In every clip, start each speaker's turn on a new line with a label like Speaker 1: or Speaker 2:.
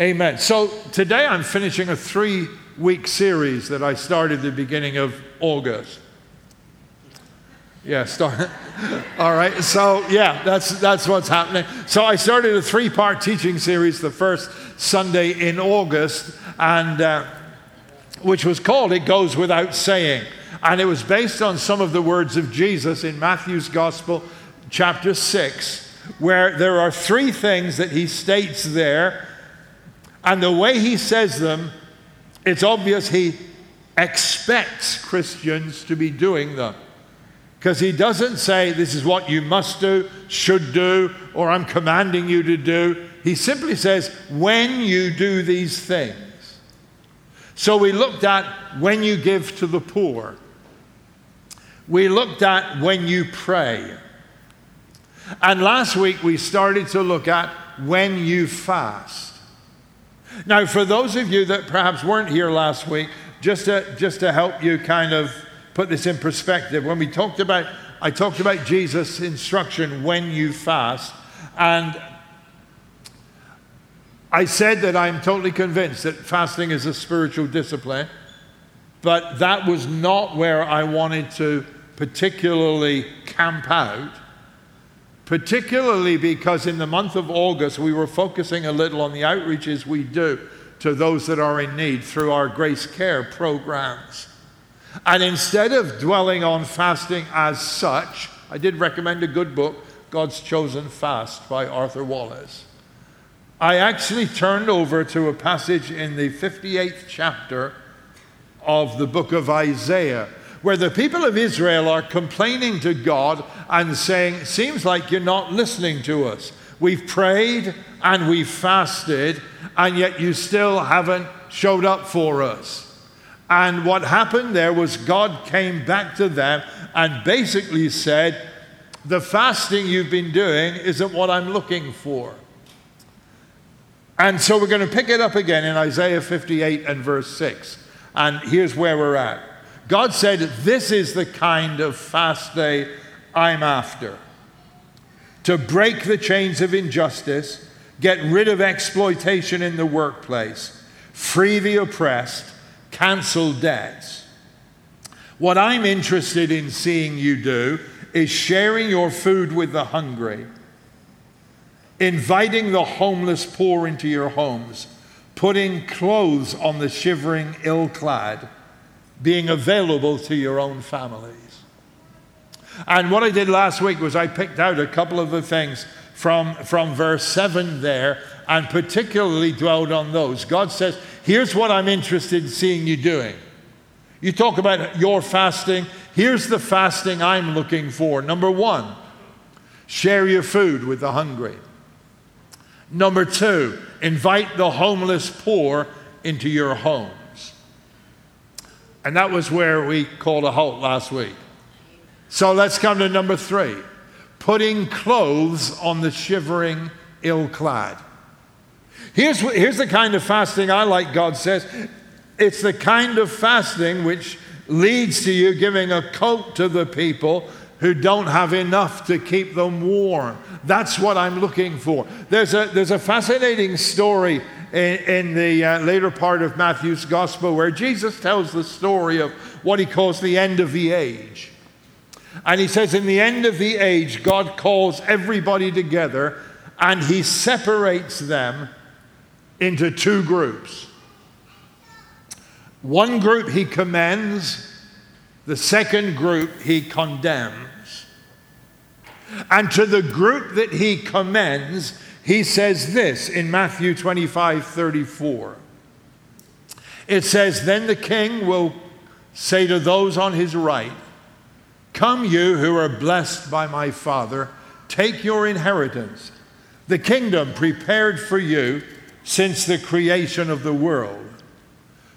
Speaker 1: Amen. So today I'm finishing a three week series that I started the beginning of August. Yeah, start. All right. So yeah, that's that's what's happening. So I started a three-part teaching series the first Sunday in August, and uh, which was called "It Goes Without Saying," and it was based on some of the words of Jesus in Matthew's Gospel, chapter six, where there are three things that he states there and the way he says them, it's obvious he expects Christians to be doing them. Because he doesn't say, This is what you must do, should do, or I'm commanding you to do. He simply says, When you do these things. So we looked at when you give to the poor. We looked at when you pray. And last week we started to look at when you fast. Now, for those of you that perhaps weren't here last week, just to, just to help you kind of put this in perspective, when we talked about, I talked about Jesus' instruction when you fast, and I said that I'm totally convinced that fasting is a spiritual discipline, but that was not where I wanted to particularly camp out particularly because in the month of August we were focusing a little on the outreaches we do to those that are in need through our grace care programs. And instead of dwelling on fasting as such, I did recommend a good book, God's Chosen Fast by Arthur Wallis. I actually turned over to a passage in the 58th chapter of the book of Isaiah where the people of Israel are complaining to God and saying, Seems like you're not listening to us. We've prayed and we've fasted, and yet you still haven't showed up for us. And what happened there was God came back to them and basically said, The fasting you've been doing isn't what I'm looking for. And so we're going to pick it up again in Isaiah 58 and verse 6. And here's where we're at. God said, This is the kind of fast day I'm after. To break the chains of injustice, get rid of exploitation in the workplace, free the oppressed, cancel debts. What I'm interested in seeing you do is sharing your food with the hungry, inviting the homeless poor into your homes, putting clothes on the shivering ill clad being available to your own families. And what I did last week was I picked out a couple of the things from, from verse 7 there and particularly dwelled on those. God says, Here's what I'm interested in seeing you doing. You talk about your fasting. Here's the fasting I'm looking for. Number one, share your food with the hungry. Number two, invite the homeless poor into your home. And that was where we called a halt last week. So let's come to number three putting clothes on the shivering, ill clad. Here's, here's the kind of fasting I like, God says. It's the kind of fasting which leads to you giving a coat to the people who don't have enough to keep them warm. That's what I'm looking for. There's a, there's a fascinating story in, in the uh, later part of Matthew's gospel where Jesus tells the story of what he calls the end of the age. And he says, in the end of the age, God calls everybody together and he separates them into two groups. One group he commends, the second group he condemns. And to the group that he commends, he says this in Matthew 25 34. It says, Then the king will say to those on his right, Come, you who are blessed by my Father, take your inheritance, the kingdom prepared for you since the creation of the world.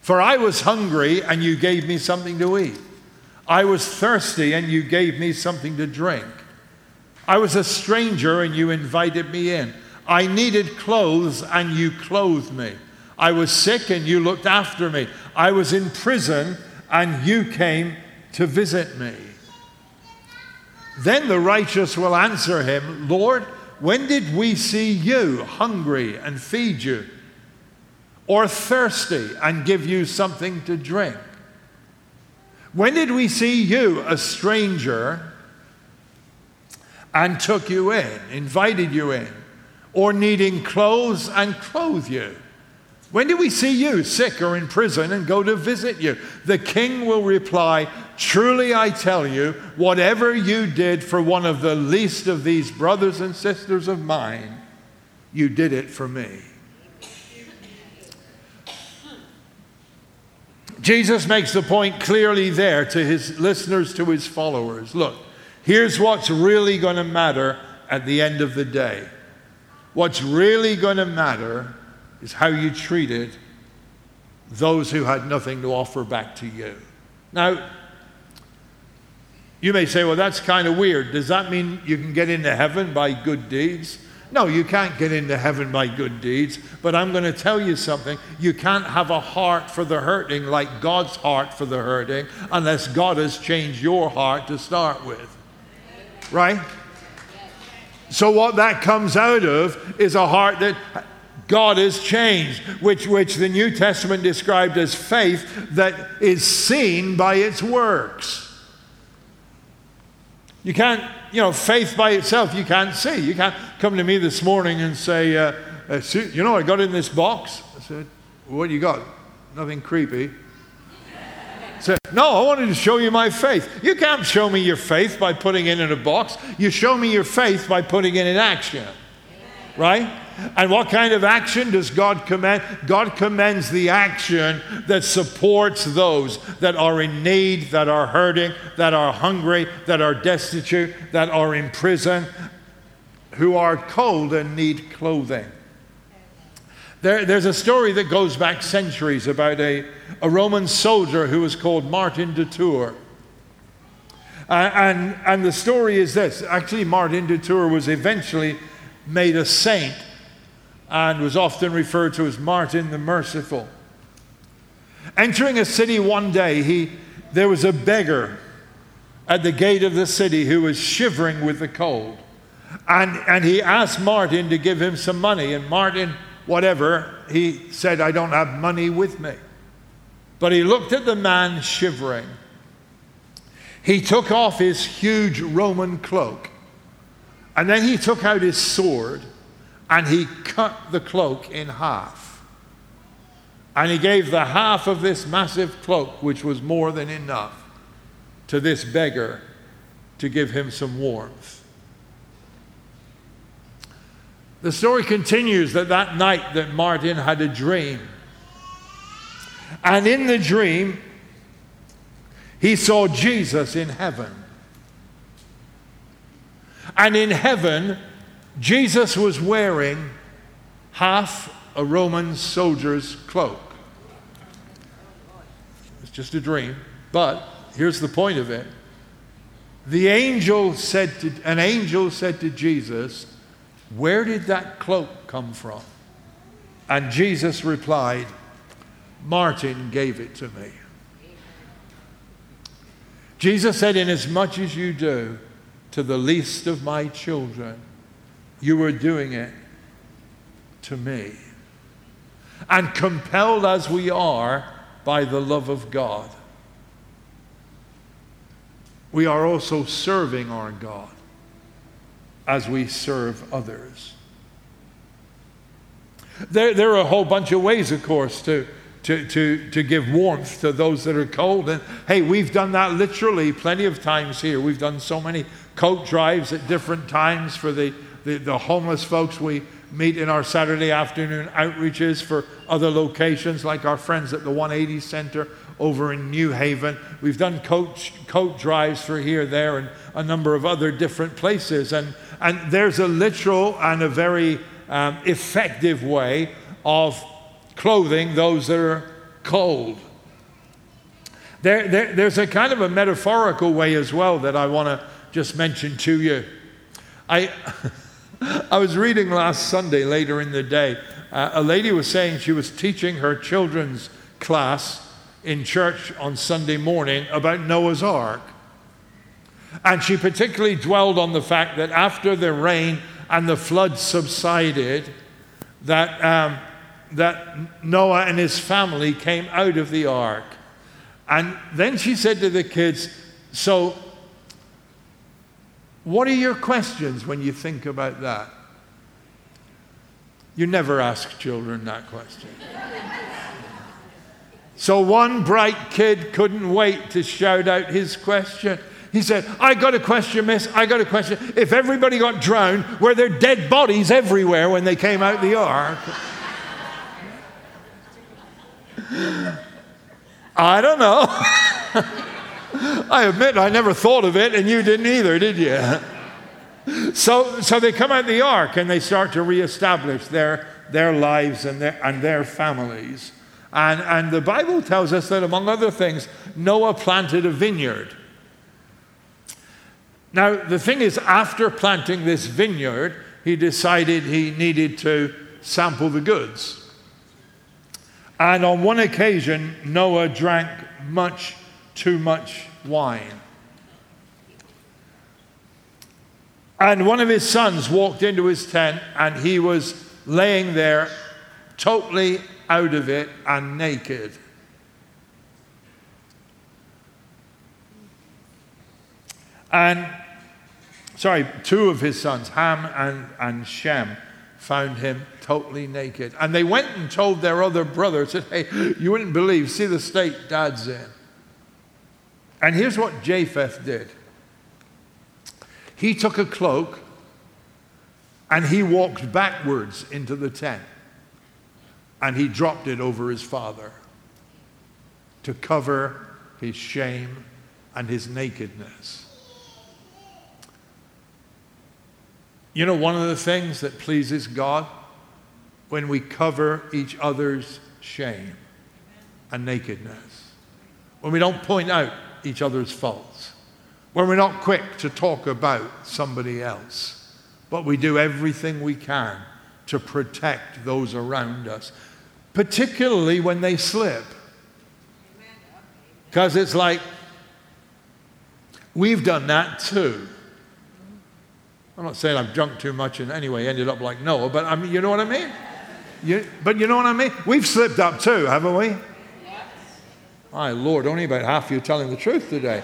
Speaker 1: For I was hungry, and you gave me something to eat. I was thirsty, and you gave me something to drink. I was a stranger, and you invited me in. I needed clothes and you clothed me. I was sick and you looked after me. I was in prison and you came to visit me. Then the righteous will answer him, Lord, when did we see you hungry and feed you, or thirsty and give you something to drink? When did we see you, a stranger, and took you in, invited you in, or needing clothes and clothe you? When do we see you sick or in prison and go to visit you? The king will reply, Truly I tell you, whatever you did for one of the least of these brothers and sisters of mine, you did it for me. Jesus makes the point clearly there to his listeners, to his followers. Look, here's what's really going to matter at the end of the day. What's really going to matter is how you treated those who had nothing to offer back to you. Now, you may say, well, that's kind of weird. Does that mean you can get into heaven by good deeds? No, you can't get into heaven by good deeds, but I'm going to tell you something. You can't have a heart for the hurting like God's heart for the hurting unless God has changed your heart to start with. Right? So, what that comes out of is a heart that God has changed, which, which the New Testament described as faith that is seen by its works. You can't, you know, faith by itself, you can't see. You can't come to me this morning and say, uh, uh, you know, I got in this box. I said, what do you got? Nothing creepy. Said, no, I wanted to show you my faith. You can't show me your faith by putting it in a box. You show me your faith by putting it in action. Right? And what kind of action does God command? God commends the action that supports those that are in need, that are hurting, that are hungry, that are destitute, that are in prison, who are cold and need clothing. There, there's a story that goes back centuries about a, a Roman soldier who was called Martin de Tours. Uh, and, and the story is this actually, Martin de Tours was eventually made a saint and was often referred to as Martin the Merciful. Entering a city one day, he, there was a beggar at the gate of the city who was shivering with the cold. And, and he asked Martin to give him some money. And Martin, whatever, he said, I don't have money with me. But he looked at the man shivering. He took off his huge Roman cloak. And then he took out his sword and he cut the cloak in half. And he gave the half of this massive cloak, which was more than enough, to this beggar to give him some warmth. The story continues that that night that Martin had a dream. And in the dream, he saw Jesus in heaven. And in heaven, Jesus was wearing half a Roman soldier's cloak. It's just a dream, but here's the point of it. The angel said to, an angel said to Jesus, Where did that cloak come from? And Jesus replied, Martin gave it to me. Jesus said, Inasmuch as you do to the least of my children, you are doing it to me. And compelled as we are by the love of God, we are also serving our God as we serve others. There, there are a whole bunch of ways, of course, to, to, to, to give warmth to those that are cold. And hey, we've done that literally plenty of times here. We've done so many coat drives at different times for the the, the homeless folks we meet in our Saturday afternoon outreaches for other locations, like our friends at the 180 Center over in New Haven. We've done coat, coat drives for here, there, and a number of other different places. And, and there's a literal and a very um, effective way of clothing those that are cold. There, there, there's a kind of a metaphorical way as well that I want to just mention to you. I. I was reading last Sunday later in the day. Uh, a lady was saying she was teaching her children's class in church on Sunday morning about Noah's Ark. And she particularly dwelled on the fact that after the rain and the flood subsided, that um, that Noah and his family came out of the ark. And then she said to the kids, So, what are your questions when you think about that? You never ask children that question. so one bright kid couldn't wait to shout out his question. He said, I got a question, miss. I got a question. If everybody got drowned, were there dead bodies everywhere when they came out the ark? I don't know. I admit I never thought of it, and you didn't either, did you? So, so they come out the ark and they start to reestablish their, their lives and their, and their families. And, and the Bible tells us that, among other things, Noah planted a vineyard. Now, the thing is, after planting this vineyard, he decided he needed to sample the goods. And on one occasion, Noah drank much too much wine. And one of his sons walked into his tent and he was laying there totally out of it and naked. And, sorry, two of his sons, Ham and, and Shem, found him totally naked. And they went and told their other brother, said, Hey, you wouldn't believe, see the state dad's in. And here's what Japheth did he took a cloak and he walked backwards into the tent and he dropped it over his father to cover his shame and his nakedness. You know, one of the things that pleases God when we cover each other's shame and nakedness, when we don't point out each other's faults, when we're not quick to talk about somebody else, but we do everything we can to protect those around us, particularly when they slip. Because it's like, we've done that too. I'm not saying I've drunk too much and anyway ended up like Noah, but I mean, you know what I mean? You, but you know what I mean? We've slipped up too, haven't we? My Lord, only about half of you telling the truth today.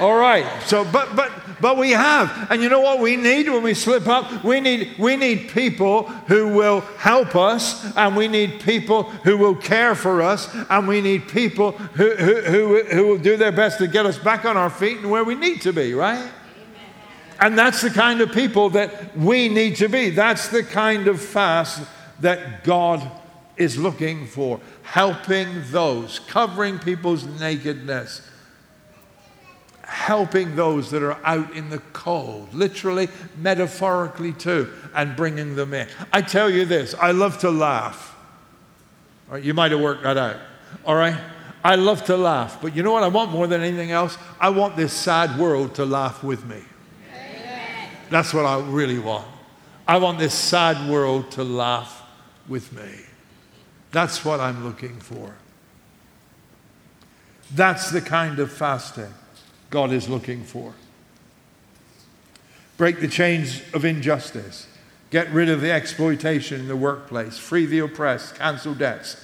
Speaker 1: All right. So, but but but we have, and you know what we need when we slip up? We need we need people who will help us, and we need people who will care for us, and we need people who who who, who will do their best to get us back on our feet and where we need to be. Right. And that's the kind of people that we need to be. That's the kind of fast that God is looking for helping those, covering people's nakedness, helping those that are out in the cold, literally, metaphorically too, and bringing them in. I tell you this I love to laugh. You might have worked that out. All right? I love to laugh, but you know what I want more than anything else? I want this sad world to laugh with me. That's what I really want. I want this sad world to laugh with me. That's what I'm looking for. That's the kind of fasting God is looking for. Break the chains of injustice. Get rid of the exploitation in the workplace. Free the oppressed. Cancel debts.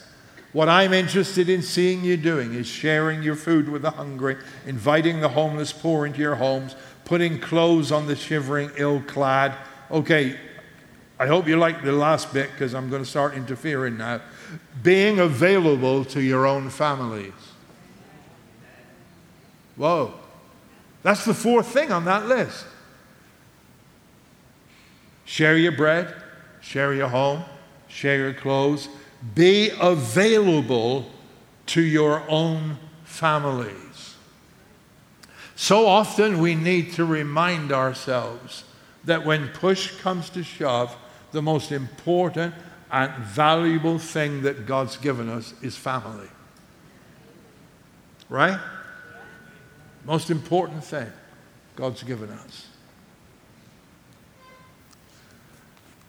Speaker 1: What I'm interested in seeing you doing is sharing your food with the hungry, inviting the homeless poor into your homes, putting clothes on the shivering, ill clad. Okay, I hope you like the last bit because I'm going to start interfering now. Being available to your own families. Whoa. That's the fourth thing on that list. Share your bread, share your home, share your clothes. Be available to your own families. So often we need to remind ourselves that when push comes to shove, the most important and valuable thing that God's given us is family. Right? Most important thing God's given us.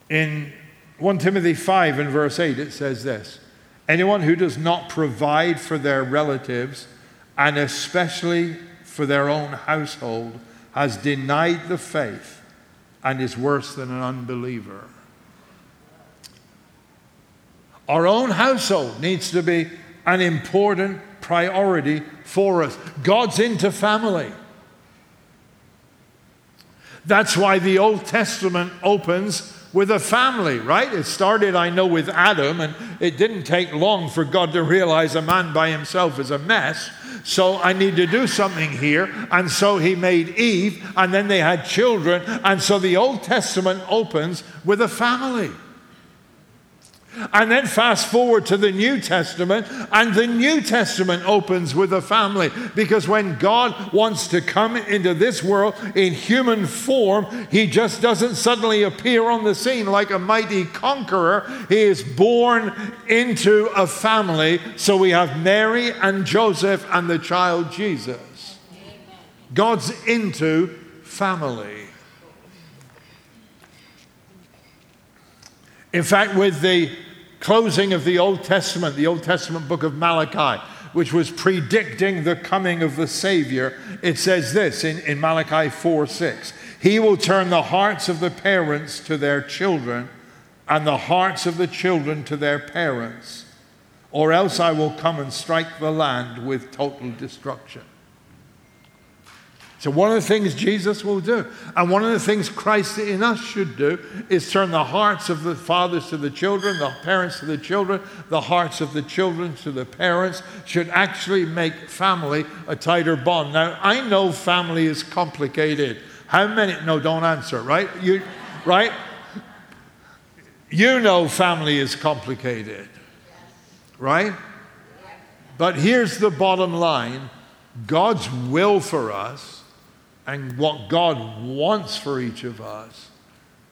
Speaker 1: In 1 Timothy 5 and verse 8, it says this Anyone who does not provide for their relatives, and especially for their own household, has denied the faith and is worse than an unbeliever. Our own household needs to be an important priority for us. God's into family. That's why the Old Testament opens with a family, right? It started, I know, with Adam, and it didn't take long for God to realize a man by himself is a mess. So I need to do something here. And so he made Eve, and then they had children. And so the Old Testament opens with a family. And then fast forward to the New Testament, and the New Testament opens with a family because when God wants to come into this world in human form, He just doesn't suddenly appear on the scene like a mighty conqueror. He is born into a family. So we have Mary and Joseph and the child Jesus. God's into family. In fact, with the closing of the Old Testament, the Old Testament book of Malachi, which was predicting the coming of the Savior, it says this in, in Malachi 4 6 He will turn the hearts of the parents to their children, and the hearts of the children to their parents, or else I will come and strike the land with total destruction. So, one of the things Jesus will do, and one of the things Christ in us should do, is turn the hearts of the fathers to the children, the parents to the children, the hearts of the children to the parents, should actually make family a tighter bond. Now, I know family is complicated. How many? No, don't answer, right? You, right? You know family is complicated, right? But here's the bottom line God's will for us and what God wants for each of us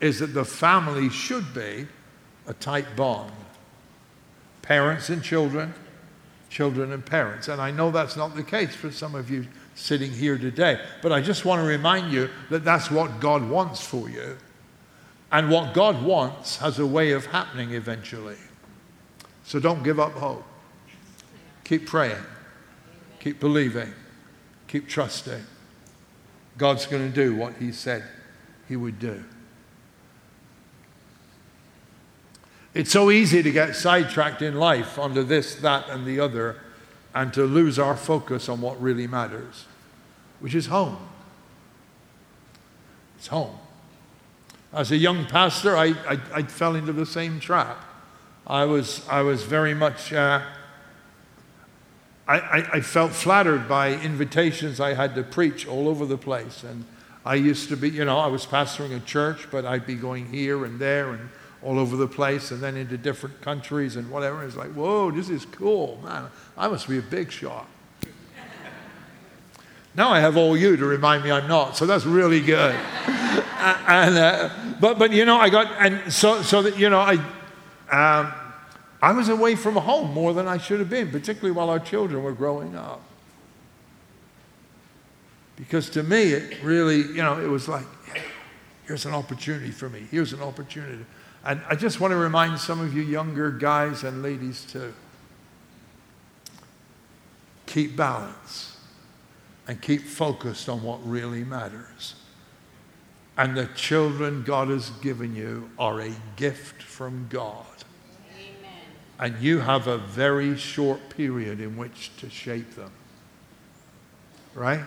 Speaker 1: is that the family should be a tight bond. Parents and children, children and parents. And I know that's not the case for some of you sitting here today, but I just want to remind you that that's what God wants for you. And what God wants has a way of happening eventually. So don't give up hope. Keep praying, keep believing, keep trusting. God's going to do what He said He would do. It's so easy to get sidetracked in life onto this, that, and the other, and to lose our focus on what really matters, which is home. It's home. As a young pastor, I, I, I fell into the same trap. I was, I was very much uh, I, I, felt flattered by invitations I had to preach all over the place. And I used to be, you know, I was pastoring a church, but I'd be going here and there and all over the place and then into different countries and whatever. It's like, whoa, this is cool, man. I must be a big shot. now I have all you to remind me I'm not, so that's really good. and, uh, but, but, you know, I got, and so, so that, you know, I, um, I was away from home more than I should have been, particularly while our children were growing up. Because to me, it really, you know, it was like, here's an opportunity for me. Here's an opportunity. And I just want to remind some of you younger guys and ladies too keep balance and keep focused on what really matters. And the children God has given you are a gift from God. And you have a very short period in which to shape them. Right?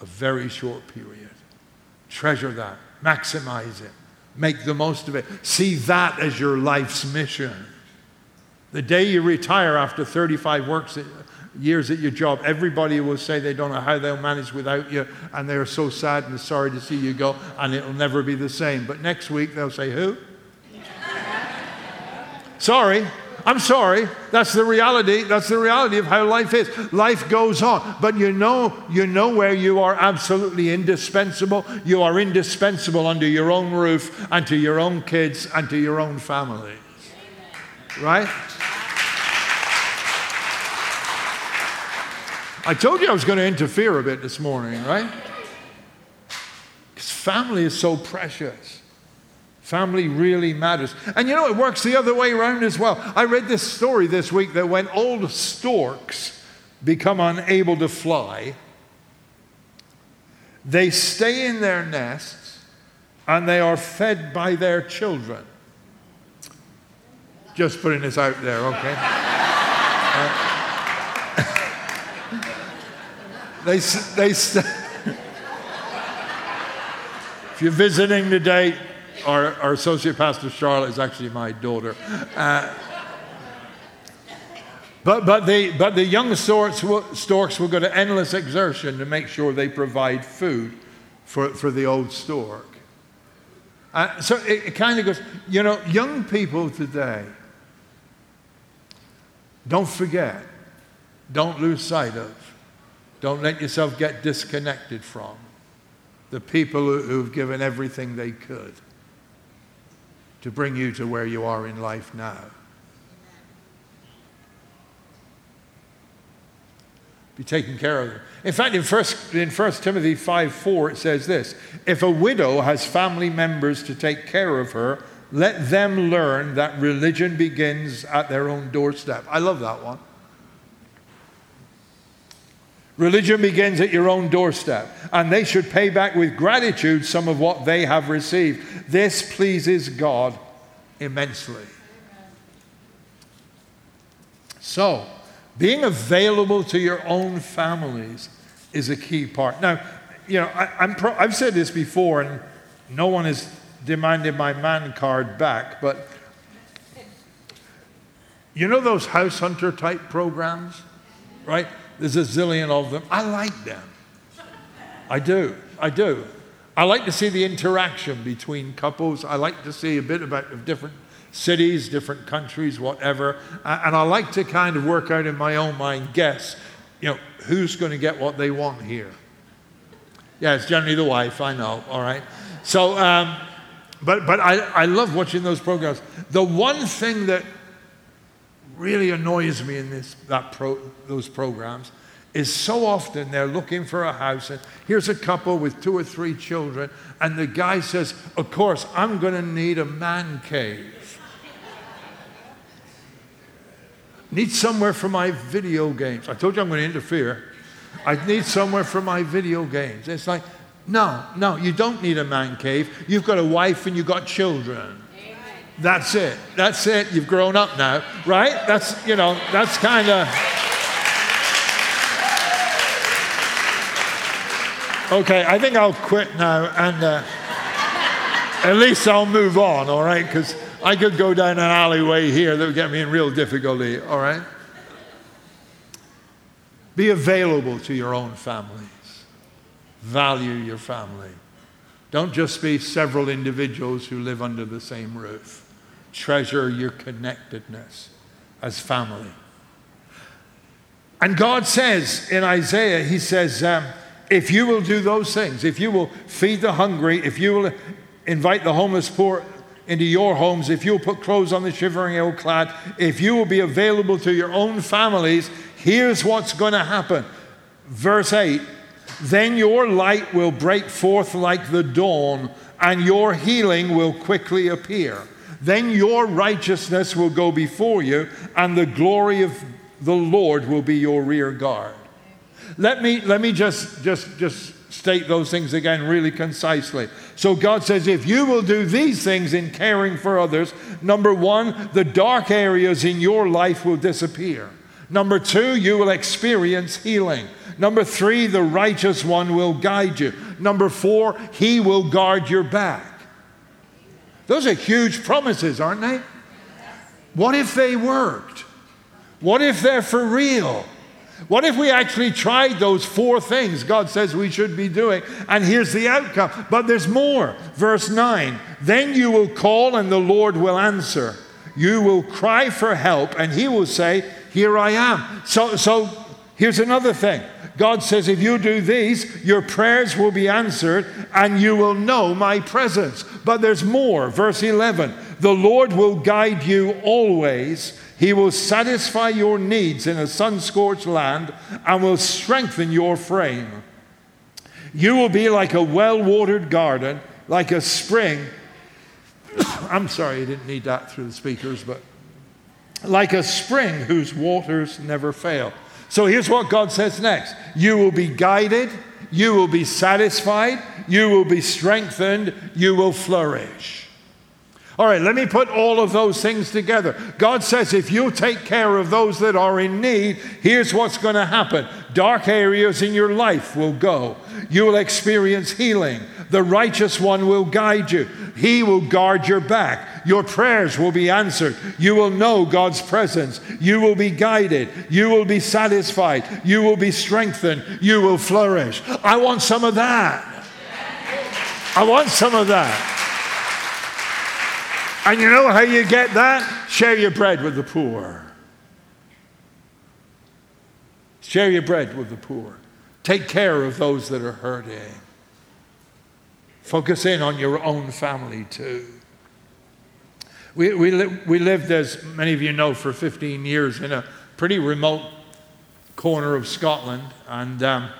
Speaker 1: A very short period. Treasure that. Maximize it. Make the most of it. See that as your life's mission. The day you retire after 35 works uh, years at your job, everybody will say they don't know how they'll manage without you, and they're so sad and sorry to see you go, and it'll never be the same. But next week they'll say, Who? Sorry. I'm sorry. That's the reality. That's the reality of how life is. Life goes on. But you know, you know where you are absolutely indispensable. You are indispensable under your own roof and to your own kids and to your own family. Right? I told you I was going to interfere a bit this morning, right? Because family is so precious. Family really matters. And you know, it works the other way around as well. I read this story this week that when old storks become unable to fly, they stay in their nests and they are fed by their children. Just putting this out there, okay? Uh, they, they, if you're visiting today, our, our associate pastor Charlotte is actually my daughter. Uh, but, but, the, but the young storks will, storks will go to endless exertion to make sure they provide food for, for the old stork. Uh, so it, it kind of goes, you know, young people today, don't forget, don't lose sight of, don't let yourself get disconnected from the people who've given everything they could to bring you to where you are in life now. be taken care of. In fact, in 1, in 1 Timothy 5 4, it says this If a widow has family members to take care of her, let them learn that religion begins at their own doorstep. I love that one. Religion begins at your own doorstep, and they should pay back with gratitude some of what they have received. This pleases God immensely. So, being available to your own families is a key part. Now, you know, I, pro- I've said this before, and no one has demanded my man card back, but you know those house hunter type programs, right? There's a zillion of them. I like them. I do. I do. I like to see the interaction between couples. I like to see a bit about different cities, different countries, whatever. And I like to kind of work out in my own mind, guess, you know, who's going to get what they want here. Yeah, it's generally the wife, I know, all right. So, um, but, but I, I love watching those programs. The one thing that really annoys me in this, that pro, those programs is so often they're looking for a house and here's a couple with two or three children and the guy says of course i'm going to need a man cave Need somewhere for my video games. I told you I'm going to interfere. I need somewhere for my video games. It's like, no, no, you don't need a man cave. You've got a wife and you've got children. That's it. That's it. You've grown up now, right? That's, you know, that's kind of. Okay, I think I'll quit now and uh, at least I'll move on, all right? Because I could go down an alleyway here that would get me in real difficulty, all right? Be available to your own families. Value your family. Don't just be several individuals who live under the same roof. Treasure your connectedness as family. And God says in Isaiah, He says, um, if you will do those things, if you will feed the hungry, if you will invite the homeless poor into your homes, if you'll put clothes on the shivering ill clad, if you will be available to your own families, here's what's going to happen. Verse 8 Then your light will break forth like the dawn, and your healing will quickly appear. Then your righteousness will go before you, and the glory of the Lord will be your rear guard. Let me, let me just, just, just state those things again really concisely. So God says, if you will do these things in caring for others, number one, the dark areas in your life will disappear. Number two, you will experience healing. Number three, the righteous one will guide you. Number four, he will guard your back. Those are huge promises, aren't they? What if they worked? What if they're for real? What if we actually tried those four things God says we should be doing? And here's the outcome. But there's more. Verse 9 Then you will call, and the Lord will answer. You will cry for help, and He will say, Here I am. So, so here's another thing. God says, if you do these, your prayers will be answered and you will know my presence. But there's more. Verse 11 The Lord will guide you always he will satisfy your needs in a sun scorched land and will strengthen your frame. You will be like a well watered garden, like a spring. I'm sorry, I didn't need that through the speakers, but like a spring whose waters never fail. So here's what God says next You will be guided, you will be satisfied, you will be strengthened, you will flourish. All right, let me put all of those things together. God says if you take care of those that are in need, here's what's going to happen dark areas in your life will go. You will experience healing. The righteous one will guide you, He will guard your back. Your prayers will be answered. You will know God's presence. You will be guided. You will be satisfied. You will be strengthened. You will flourish. I want some of that. I want some of that. And you know how you get that? Share your bread with the poor. Share your bread with the poor. Take care of those that are hurting. Focus in on your own family too. We, we, li- we lived, as many of you know, for 15 years in a pretty remote corner of Scotland. And um,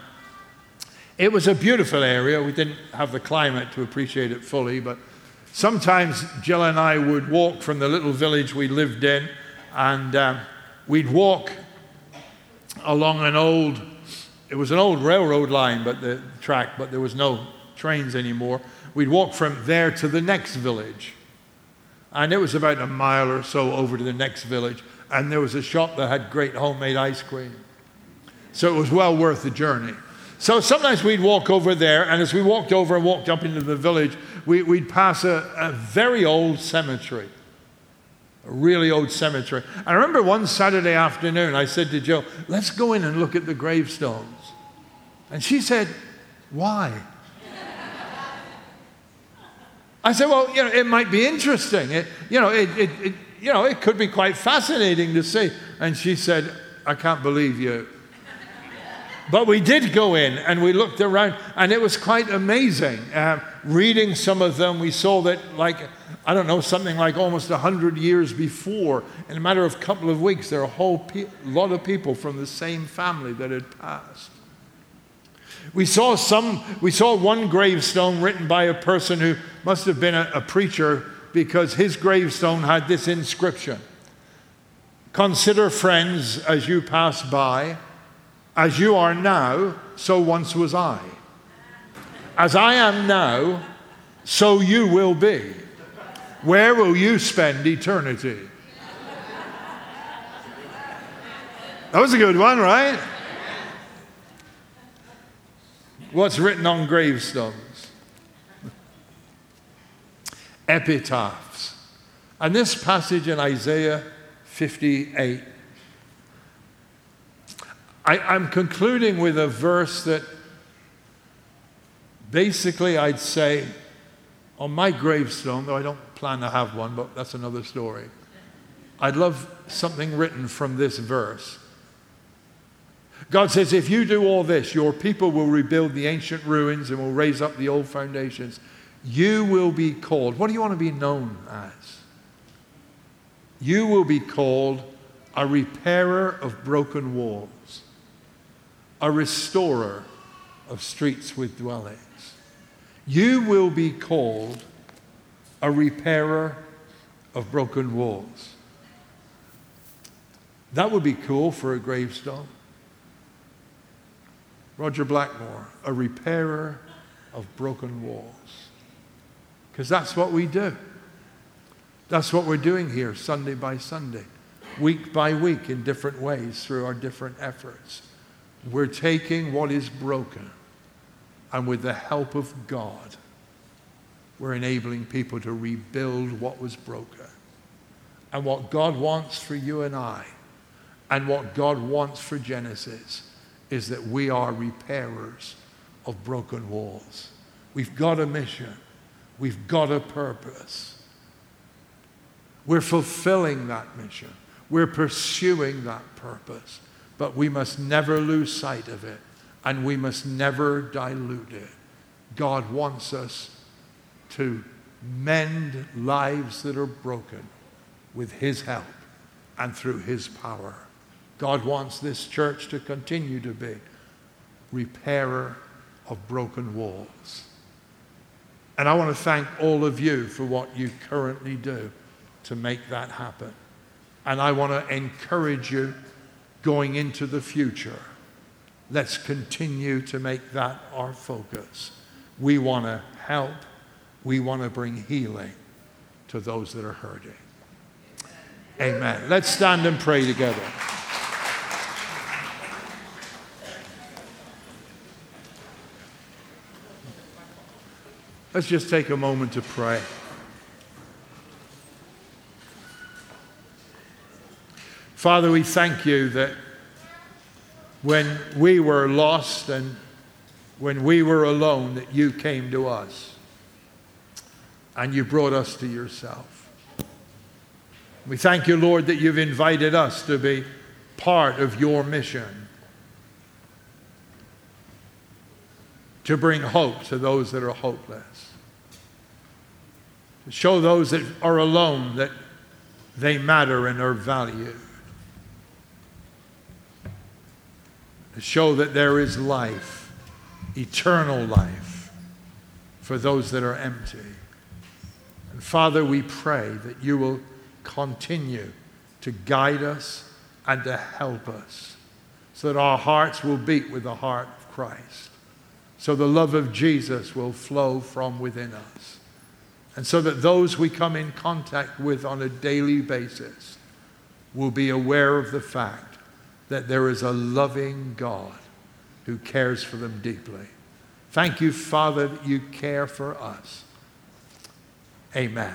Speaker 1: it was a beautiful area. We didn't have the climate to appreciate it fully, but Sometimes Jill and I would walk from the little village we lived in, and um, we'd walk along an old, it was an old railroad line, but the track, but there was no trains anymore. We'd walk from there to the next village. And it was about a mile or so over to the next village. And there was a shop that had great homemade ice cream. So it was well worth the journey. So sometimes we'd walk over there, and as we walked over and walked up into the village, we, would pass a, a very old cemetery. A really old cemetery. I remember one Saturday afternoon, I said to Jill, let's go in and look at the gravestones. And she said, why? I said, well, you know, it might be interesting. It, you know, it, it, it, you know, it could be quite fascinating to see. And she said, I can't believe you but we did go in and we looked around, and it was quite amazing. Uh, reading some of them, we saw that, like, I don't know, something like almost 100 years before, in a matter of a couple of weeks, there are a whole pe- lot of people from the same family that had passed. We saw some, we saw one gravestone written by a person who must have been a, a preacher because his gravestone had this inscription Consider friends as you pass by as you are now, so once was I. As I am now, so you will be. Where will you spend eternity? That was a good one, right? What's written on gravestones? Epitaphs. And this passage in Isaiah 58 I, am concluding with a verse that basically I'd say on my gravestone, though I don't plan to have one, but that's another story. I'd love something written from this verse. God says, if you do all this, your people will rebuild the ancient ruins and will raise up the old foundations. You will be called. What do you want to be known as? You will be called a repairer of broken walls a restorer of streets with dwellings. You will be called a repairer of broken walls. That would be cool for a gravestone. Roger Blackmore, a repairer of broken walls. Because that's what we do. That's what we're doing here, Sunday by Sunday, week by week, in different ways through our different efforts. We're taking what is broken, and with the help of God, we're enabling people to rebuild what was broken. And what God wants for you and I, and what God wants for Genesis, is that we are repairers of broken walls. We've got a mission, we've got a purpose. We're fulfilling that mission, we're pursuing that purpose. But we must never lose sight of it and we must never dilute it. God wants us to mend lives that are broken with His help and through His power. God wants this church to continue to be repairer of broken walls. And I want to thank all of you for what you currently do to make that happen. And I want to encourage you going into the future. Let's continue to make that our focus. We want to help, we want to bring healing, to those that are hurting. Amen. Let's stand and pray together. Let's just take a moment to pray. Father, we thank you that when we were lost and when we were alone, that you came to us and you brought us to yourself. We thank you, Lord, that you've invited us to be part of your mission to bring hope to those that are hopeless, to show those that are alone that they matter and are valued, to show that there is life, eternal life, for those that are empty. And Father, we pray that you will continue to guide us and to help us so that our hearts will beat with the heart of Christ so the love of Jesus will flow from within us. And so that those we come in contact with on a daily basis will be aware of the fact that there is a loving God who cares for them deeply. Thank you, Father, that you care for us. Amen.